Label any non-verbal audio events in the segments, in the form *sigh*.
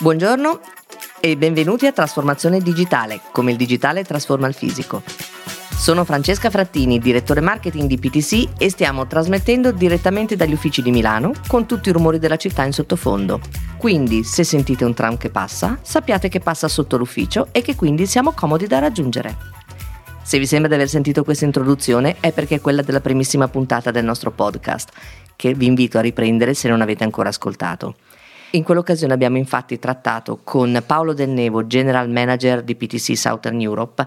Buongiorno e benvenuti a Trasformazione Digitale, come il digitale trasforma il fisico. Sono Francesca Frattini, direttore marketing di PTC e stiamo trasmettendo direttamente dagli uffici di Milano con tutti i rumori della città in sottofondo. Quindi, se sentite un tram che passa, sappiate che passa sotto l'ufficio e che quindi siamo comodi da raggiungere. Se vi sembra di aver sentito questa introduzione è perché è quella della primissima puntata del nostro podcast, che vi invito a riprendere se non avete ancora ascoltato. In quell'occasione abbiamo infatti trattato con Paolo Del Nevo, General Manager di PTC Southern Europe,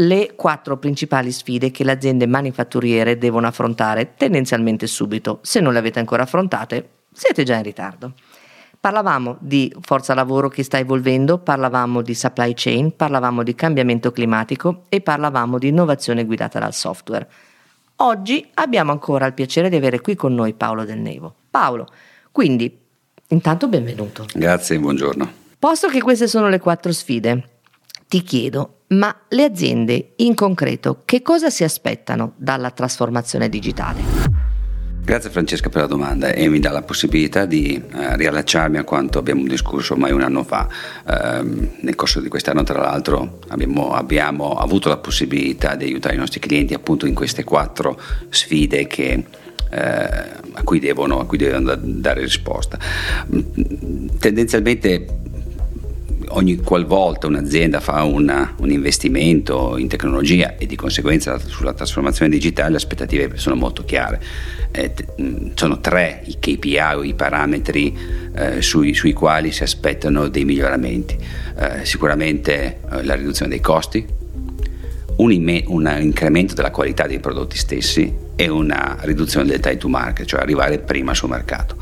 le quattro principali sfide che le aziende manifatturiere devono affrontare tendenzialmente subito. Se non le avete ancora affrontate, siete già in ritardo. Parlavamo di forza lavoro che sta evolvendo, parlavamo di supply chain, parlavamo di cambiamento climatico e parlavamo di innovazione guidata dal software. Oggi abbiamo ancora il piacere di avere qui con noi Paolo Del Nevo. Paolo, quindi Intanto benvenuto. Grazie, buongiorno. Posto che queste sono le quattro sfide, ti chiedo, ma le aziende in concreto che cosa si aspettano dalla trasformazione digitale? Grazie Francesca per la domanda e mi dà la possibilità di eh, riallacciarmi a quanto abbiamo discusso ormai un anno fa. Eh, nel corso di quest'anno, tra l'altro, abbiamo, abbiamo, avuto la possibilità di aiutare i nostri clienti appunto in queste quattro sfide che a cui devono, a cui devono dare risposta. Tendenzialmente ogni qualvolta un'azienda fa una, un investimento in tecnologia e di conseguenza sulla trasformazione digitale le aspettative sono molto chiare. Eh, sono tre i KPI o i parametri eh, sui, sui, quali si aspettano dei miglioramenti. Eh, sicuramente eh, la riduzione dei costi, un, imme- un incremento della qualità dei prodotti stessi e una riduzione del time to market, cioè arrivare prima sul mercato.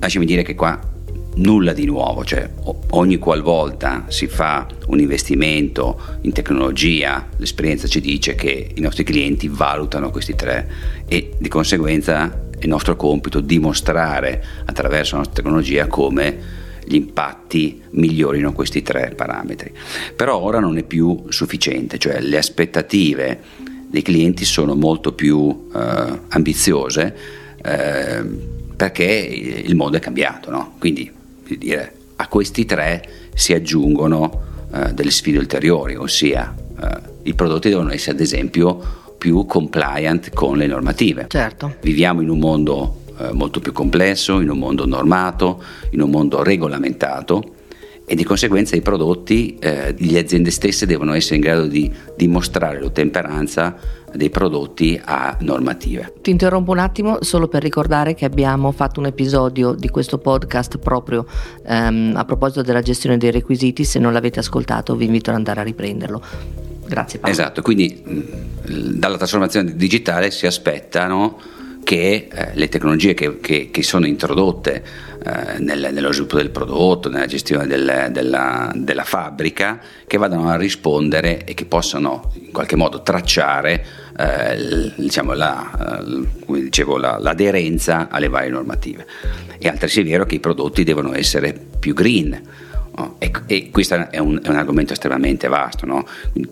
Lasciami dire che qua nulla di nuovo, cioè ogni qualvolta si fa un investimento in tecnologia, l'esperienza ci dice che i nostri clienti valutano questi tre e di conseguenza è nostro compito dimostrare attraverso la nostra tecnologia come gli impatti migliorino questi tre parametri. Però ora non è più sufficiente, cioè le aspettative dei clienti sono molto più eh, ambiziose eh, perché il mondo è cambiato, no? quindi dire, a questi tre si aggiungono eh, delle sfide ulteriori, ossia eh, i prodotti devono essere ad esempio più compliant con le normative. Certo. Viviamo in un mondo eh, molto più complesso, in un mondo normato, in un mondo regolamentato e di conseguenza i prodotti, eh, le aziende stesse devono essere in grado di dimostrare l'ottemperanza dei prodotti a normative. Ti interrompo un attimo solo per ricordare che abbiamo fatto un episodio di questo podcast proprio ehm, a proposito della gestione dei requisiti, se non l'avete ascoltato vi invito ad andare a riprenderlo. Grazie Paolo. Esatto, quindi mh, dalla trasformazione digitale si aspettano che eh, le tecnologie che, che, che sono introdotte eh, nel, nello sviluppo del prodotto, nella gestione del, della, della, fabbrica, che vadano a rispondere e che possano in qualche modo tracciare eh, diciamo la, come dicevo, la, l'aderenza alle varie normative. È altresì vero che i prodotti devono essere più green. No? E, e, questo è un, è un, argomento estremamente vasto. No?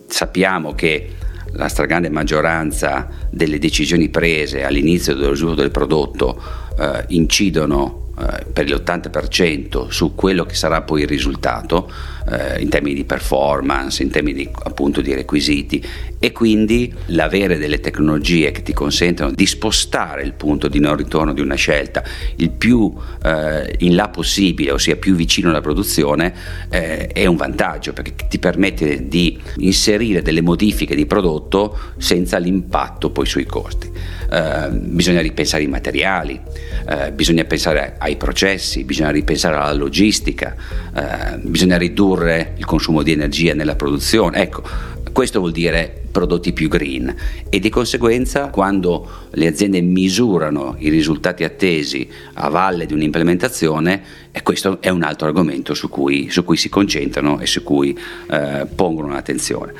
Sappiamo che la stragrande maggioranza delle decisioni prese all'inizio dello sviluppo del prodotto eh, incidono eh, per l'80% su quello che sarà poi il risultato eh, in termini di performance, in termini appunto di requisiti e quindi l'avere delle tecnologie che ti consentono di spostare il punto di non ritorno di una scelta il più eh, in là possibile, ossia più vicino alla produzione, eh, è un vantaggio perché ti permette di inserire delle modifiche di prodotto senza l'impatto poi sui costi. Eh, bisogna ripensare i materiali, bisogna pensare ai processi, bisogna ripensare alla logistica, eh, bisogna ridurre il consumo di energia nella produzione. Ecco, questo vuol dire prodotti più green e di conseguenza quando le aziende misurano i risultati attesi a valle di un'implementazione, e questo è un altro argomento su cui, su cui si concentrano e su cui eh, pongono l'attenzione.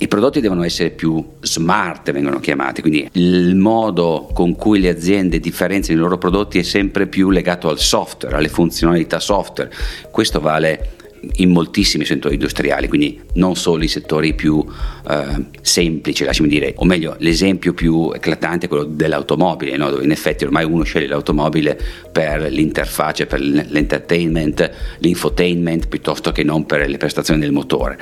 I prodotti devono essere più smart, vengono chiamati, quindi il modo con cui le aziende differenziano i loro prodotti è sempre più legato al software, alle funzionalità software. Questo vale in moltissimi settori industriali, quindi non solo i settori più eh, semplici, lasciami dire, o meglio, l'esempio più eclatante è quello dell'automobile, no? dove in effetti ormai uno sceglie l'automobile per l'interfaccia, per l'entertainment, l'infotainment, piuttosto che non per le prestazioni del motore.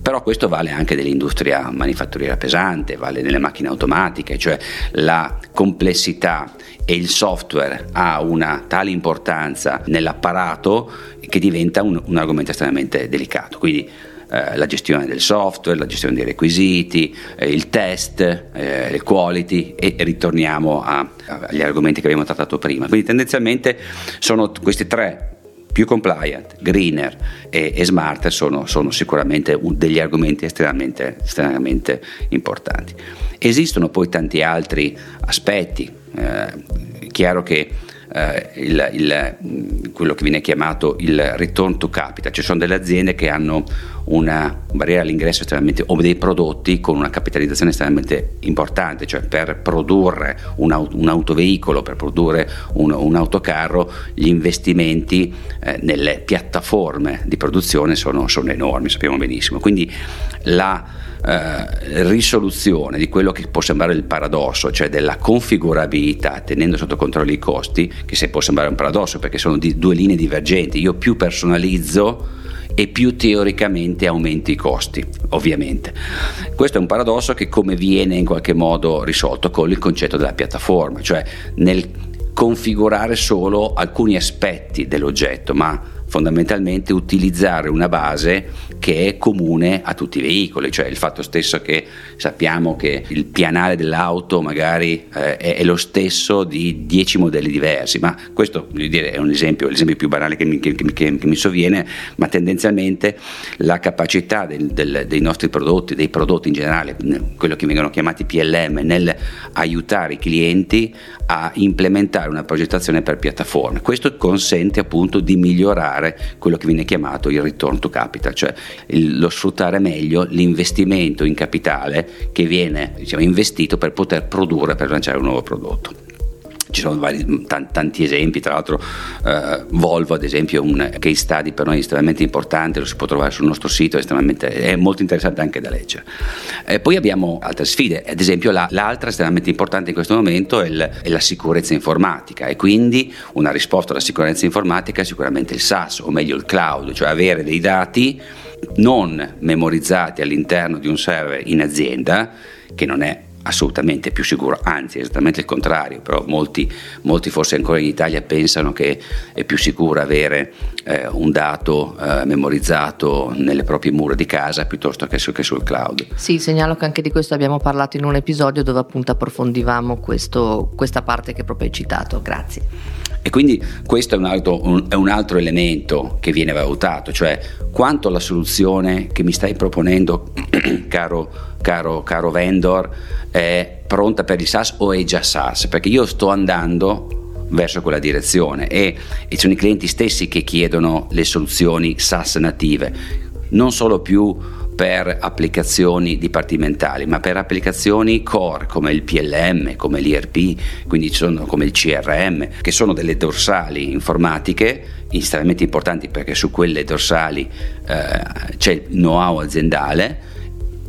Però questo vale anche dell'industria manifatturiera pesante, vale delle macchine automatiche, cioè la complessità e il software ha una tale importanza nell'apparato che diventa un, un argomento estremamente delicato. Quindi eh, la gestione del software, la gestione dei requisiti, eh, il test, eh, le quality e ritorniamo a, agli argomenti che abbiamo trattato prima. Quindi tendenzialmente sono questi tre più compliant, greener e, e smart sono, sono, sicuramente degli argomenti estremamente, estremamente importanti. Esistono poi tanti altri aspetti, eh, chiaro che eh, il, il, quello che viene chiamato il return to capital, ci sono delle aziende che hanno una barriera all'ingresso estremamente o dei prodotti con una capitalizzazione estremamente importante, cioè per produrre un, auto, un autoveicolo, per produrre un, un autocarro, gli investimenti eh, nelle piattaforme di produzione sono, sono enormi, sappiamo benissimo. Quindi la eh, risoluzione di quello che può sembrare il paradosso, cioè della configurabilità tenendo sotto controllo i costi, che se può sembrare un paradosso perché sono di due linee divergenti, io più personalizzo e più teoricamente aumenti i costi, ovviamente. Questo è un paradosso che come viene in qualche modo risolto con il concetto della piattaforma, cioè nel configurare solo alcuni aspetti dell'oggetto, ma fondamentalmente utilizzare una base che è comune a tutti i veicoli, cioè il fatto stesso che sappiamo che il pianale dell'auto magari eh, è, lo stesso di 10 modelli diversi, ma questo dire, è un esempio, l'esempio più banale che mi, che, che, che mi, sovviene, ma tendenzialmente la capacità del, del, dei nostri prodotti, dei prodotti in generale, quello che vengono chiamati PLM, nel aiutare i clienti a implementare una progettazione per piattaforme. Questo consente appunto di migliorare quello che viene chiamato il return to capital, cioè lo sfruttare meglio l'investimento in capitale che viene diciamo, investito per poter produrre, per lanciare un nuovo prodotto ci sono vari, tanti esempi, tra l'altro eh, Volvo ad esempio è un case study per noi estremamente importante, lo si può trovare sul nostro sito, è, è molto interessante anche da leggere. Eh, poi abbiamo altre sfide, ad esempio la, l'altra estremamente importante in questo momento è, il, è, la sicurezza informatica e quindi una risposta alla sicurezza informatica è sicuramente il SaaS o meglio il cloud, cioè avere dei dati non memorizzati all'interno di un server in azienda, che non è assolutamente più sicuro, anzi esattamente il contrario, però molti, molti, forse ancora in Italia pensano che è più sicuro avere eh, un dato eh, memorizzato nelle proprie mura di casa piuttosto che, su, che, sul cloud. Sì, segnalo che anche di questo abbiamo parlato in un episodio dove appunto approfondivamo questo, questa parte che proprio hai citato, grazie. E quindi questo è un, altro, un, è un altro elemento che viene valutato, cioè quanto la soluzione che mi stai proponendo, *clears throat* caro, caro, caro vendor, è pronta per il SaaS o è già SaaS, perché io sto andando verso quella direzione e, e sono i clienti stessi che chiedono le soluzioni SaaS native, non solo più per applicazioni dipartimentali, ma per applicazioni core come il PLM, come l'IRP, quindi come il CRM, che sono delle dorsali informatiche estremamente importanti perché su quelle dorsali eh, c'è il know-how aziendale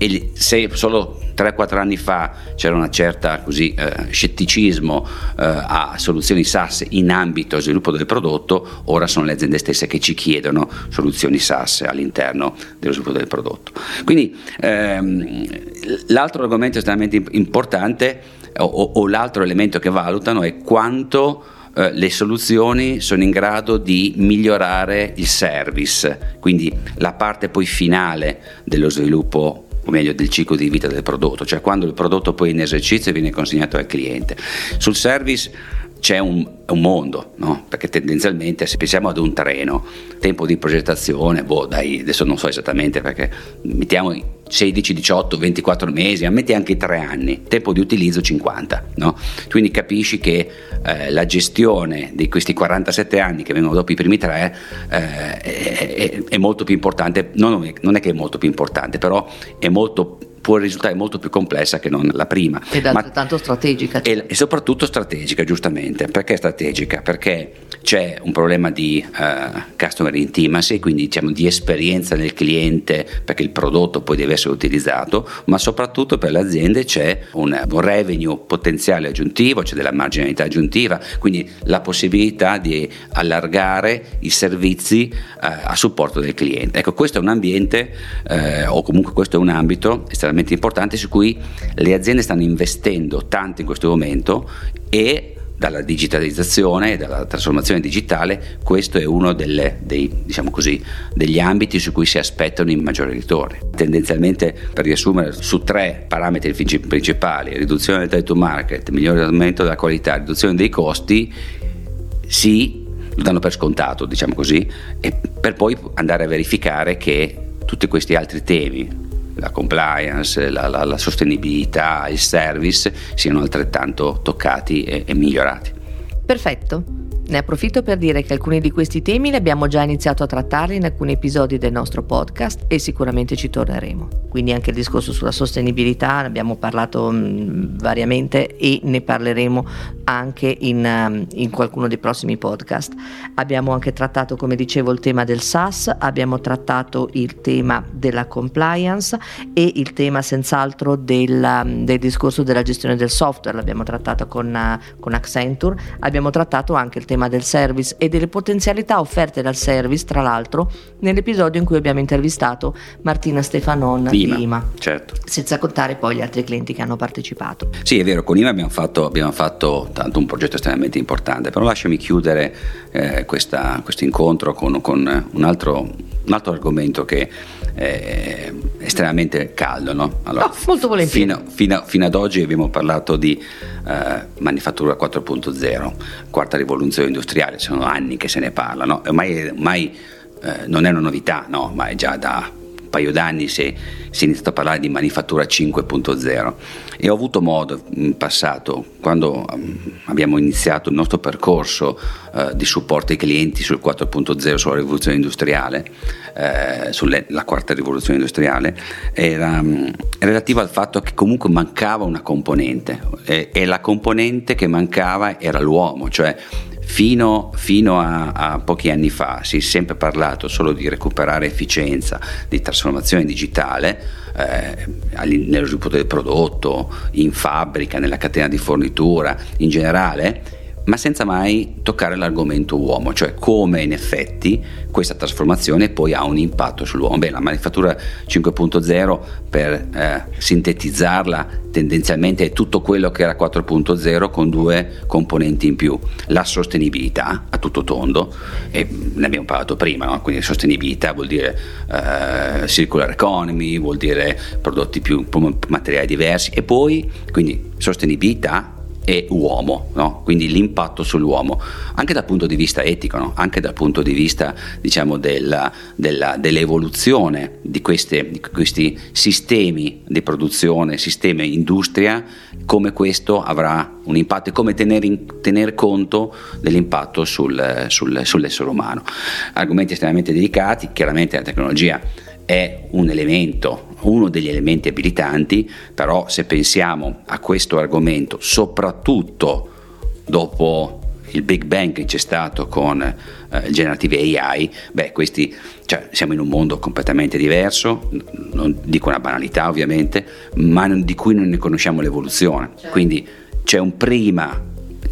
e se solo 3-4 anni fa c'era una certa così, eh, scetticismo eh, a soluzioni SaaS in ambito sviluppo del prodotto, ora sono le aziende stesse che ci chiedono soluzioni SaaS all'interno dello sviluppo del prodotto. Quindi ehm, l'altro argomento estremamente importante o, o l'altro elemento che valutano è quanto eh, le soluzioni sono in grado di migliorare il service, quindi la parte poi finale dello sviluppo o meglio del ciclo di vita del prodotto, cioè quando il prodotto poi è in esercizio viene consegnato al cliente. Sul service c'è un, un mondo, no? perché tendenzialmente se pensiamo ad un treno, tempo di progettazione, boh, dai, adesso non so esattamente perché mettiamo 16, 18, 24 mesi, ammetti anche 3 anni, tempo di utilizzo 50, no? quindi capisci che eh, la gestione di questi 47 anni che vengono dopo i primi tre eh, è, è, è, molto più importante, non, non è che è molto più importante, però è molto può risultare molto più complessa che non la prima. Ed altrettanto strategica. E, e, soprattutto strategica, giustamente. Perché strategica? Perché c'è un problema di uh, customer intimacy, quindi diciamo di esperienza del cliente, perché il prodotto poi deve essere utilizzato, ma soprattutto per le aziende c'è un, un revenue potenziale aggiuntivo, c'è della marginalità aggiuntiva, quindi la possibilità di allargare i servizi uh, a supporto del cliente. Ecco, questo è un ambiente, uh, o comunque questo è un ambito estremamente importante su cui le aziende stanno investendo tanto in questo momento e dalla digitalizzazione e dalla trasformazione digitale, questo è uno delle, dei, diciamo così, degli ambiti su cui si aspettano i maggiori ritorni. Tendenzialmente, per riassumere, su tre parametri principali, riduzione del time to market, miglioramento della qualità, riduzione dei costi, si danno per scontato, diciamo così, per poi andare a verificare che tutti questi altri temi, la compliance, la, la, la, sostenibilità, il service siano altrettanto toccati e, e migliorati. Perfetto. Ne approfitto per dire che alcuni di questi temi li abbiamo già iniziato a trattare in alcuni episodi del nostro podcast e sicuramente ci torneremo. Quindi anche il discorso sulla sostenibilità, ne abbiamo parlato mh, variamente e ne parleremo anche in, um, in, qualcuno dei prossimi podcast. Abbiamo anche trattato, come dicevo, il tema del SaaS, abbiamo trattato il tema della compliance e il tema senz'altro del, um, del discorso della gestione del software, l'abbiamo trattato con, uh, con Accenture, abbiamo trattato anche il tema del service e delle potenzialità offerte dal service, tra l'altro, nell'episodio in cui abbiamo intervistato Martina Stefanon di IMA, certo. senza contare poi gli altri clienti che hanno partecipato. Sì, è vero, con IMA abbiamo fatto, abbiamo fatto tanto un progetto estremamente importante, però lasciami chiudere eh, questo incontro con, con un, altro, un altro argomento che è estremamente caldo. No? Allora, oh, molto volentieri. Fino, fino, fino, ad oggi abbiamo parlato di eh, manifattura 4.0, quarta rivoluzione industriale, sono anni che se ne parla, no? ormai, ormai eh, non è una novità, no? ma è già da paio d'anni si, si è iniziato a parlare di manifattura 5.0 e ho avuto modo in passato, quando um, abbiamo iniziato il nostro percorso uh, di supporto ai clienti sul 4.0, sulla rivoluzione industriale, eh, sulla quarta rivoluzione industriale, era um, relativo al fatto che comunque mancava una componente. E, e la componente che mancava era l'uomo, cioè Fino, fino a, a, pochi anni fa si è sempre parlato solo di recuperare efficienza, di trasformazione digitale eh, nello sviluppo del prodotto, in fabbrica, nella catena di fornitura, in generale ma senza mai toccare l'argomento uomo, cioè come in effetti questa trasformazione poi ha un impatto sull'uomo. Beh, la manifattura 5.0, per eh, sintetizzarla, tendenzialmente è tutto quello che era 4.0 con due componenti in più, la sostenibilità a tutto tondo, e ne abbiamo parlato prima, no? quindi sostenibilità vuol dire eh, circular economy, vuol dire prodotti più materiali diversi e poi quindi sostenibilità e uomo, no? quindi l'impatto sull'uomo, anche dal punto di vista etico, no? anche dal punto di vista diciamo, della, della, dell'evoluzione di, queste, di, questi sistemi di produzione, sistemi industria, come questo avrà un impatto e come tenere, in, tener conto dell'impatto sul, sul, sull'essere umano. Argomenti estremamente delicati, chiaramente la tecnologia è un elemento, uno degli elementi abilitanti, però se pensiamo a questo argomento, soprattutto dopo il Big Bang che c'è stato con eh, il generative AI, beh, questi, cioè, siamo in un mondo completamente diverso, non dico una banalità ovviamente, ma di cui non ne conosciamo l'evoluzione. Certo. Quindi c'è un prima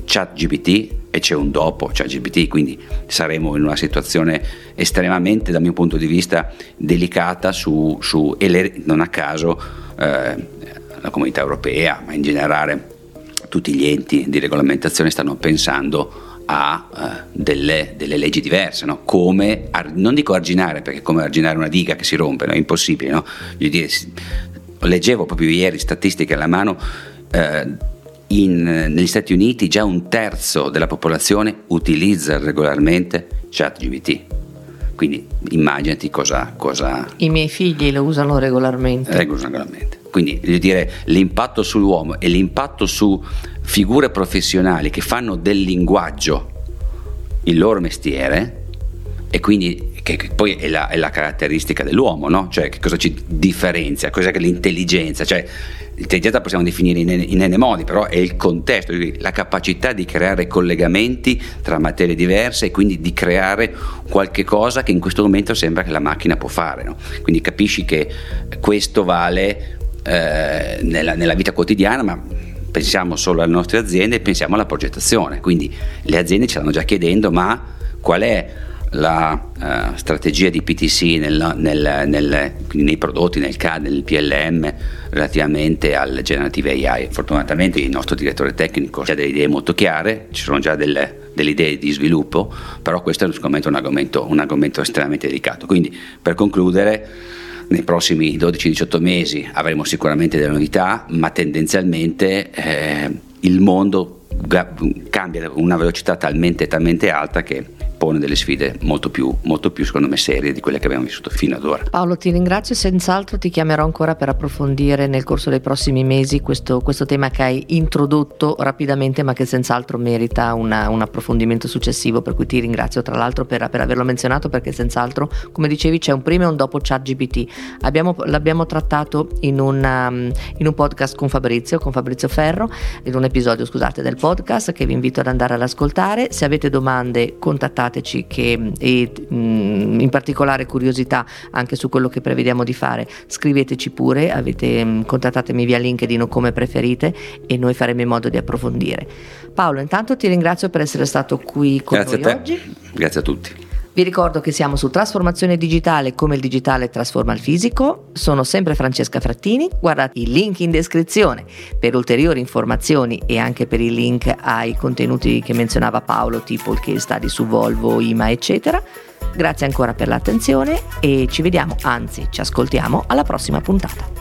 ChatGPT e c'è un dopo ChatGPT, quindi saremo in una situazione estremamente, dal mio punto di vista, delicata su, su e le, non a caso eh, la comunità europea, ma in generale tutti gli enti di regolamentazione stanno pensando a uh, delle, delle, leggi diverse, no? come, non dico arginare, perché come arginare una diga che si rompe, no? è impossibile. No? Dire, leggevo proprio ieri statistiche alla mano, eh, in, negli Stati Uniti già un terzo della popolazione utilizza regolarmente ChatGPT. Quindi immaginati cosa, cosa... I miei figli lo usano regolarmente. Regolarmente. Quindi voglio dire, l'impatto sull'uomo e l'impatto su figure professionali che fanno del linguaggio il loro mestiere e quindi che poi è la, è la caratteristica dell'uomo, no? Cioè che cosa ci differenzia, cos'è che l'intelligenza, cioè l'intelligenza possiamo definire in, n modi, però è il contesto, la capacità di creare collegamenti tra materie diverse e quindi di creare qualche cosa che in questo momento sembra che la macchina può fare. No? Quindi capisci che questo vale eh, nella, nella vita quotidiana, ma pensiamo solo alle nostre aziende e pensiamo alla progettazione. Quindi le aziende ci stanno già chiedendo ma qual è la uh, strategia di PTC nel, nel, nel, nei prodotti, nel CAD, nel PLM relativamente al generative AI. Fortunatamente il nostro direttore tecnico ha delle idee molto chiare, ci sono già delle, delle idee di sviluppo, però questo è sicuramente un argomento, un argomento estremamente delicato. Quindi per concludere, nei prossimi 12-18 mesi avremo sicuramente delle novità, ma tendenzialmente eh, il mondo cambia a una velocità talmente, talmente alta che pone delle sfide molto più, molto più, secondo me, serie di quelle che abbiamo vissuto fino ad ora. Paolo, ti ringrazio e senz'altro ti chiamerò ancora per approfondire nel corso dei prossimi mesi questo, questo tema che hai introdotto rapidamente, ma che senz'altro merita una, un approfondimento successivo, per cui ti ringrazio tra l'altro per, per, averlo menzionato, perché senz'altro, come dicevi, c'è un prima e un dopo ChatGPT. Abbiamo, l'abbiamo trattato in, una, in un podcast con Fabrizio, con Fabrizio Ferro, in un episodio, scusate, del podcast che vi invito ad andare ad ascoltare. Se avete domande, contattate contattateci che, e mh, mm, in particolare curiosità anche su quello che prevediamo di fare, scriveteci pure, avete, mh, mm, contattatemi via LinkedIn o come preferite e noi faremo in modo di approfondire. Paolo, intanto ti ringrazio per essere stato qui con Grazie noi oggi. Grazie a tutti. Vi ricordo che siamo su Trasformazione Digitale come il digitale trasforma il fisico. Sono sempre Francesca Frattini. Guardate i link in descrizione per ulteriori informazioni e anche per i link ai contenuti che menzionava Paolo, tipo il case study su Volvo, IMA, eccetera. Grazie ancora per l'attenzione e ci vediamo, anzi ci ascoltiamo alla prossima puntata.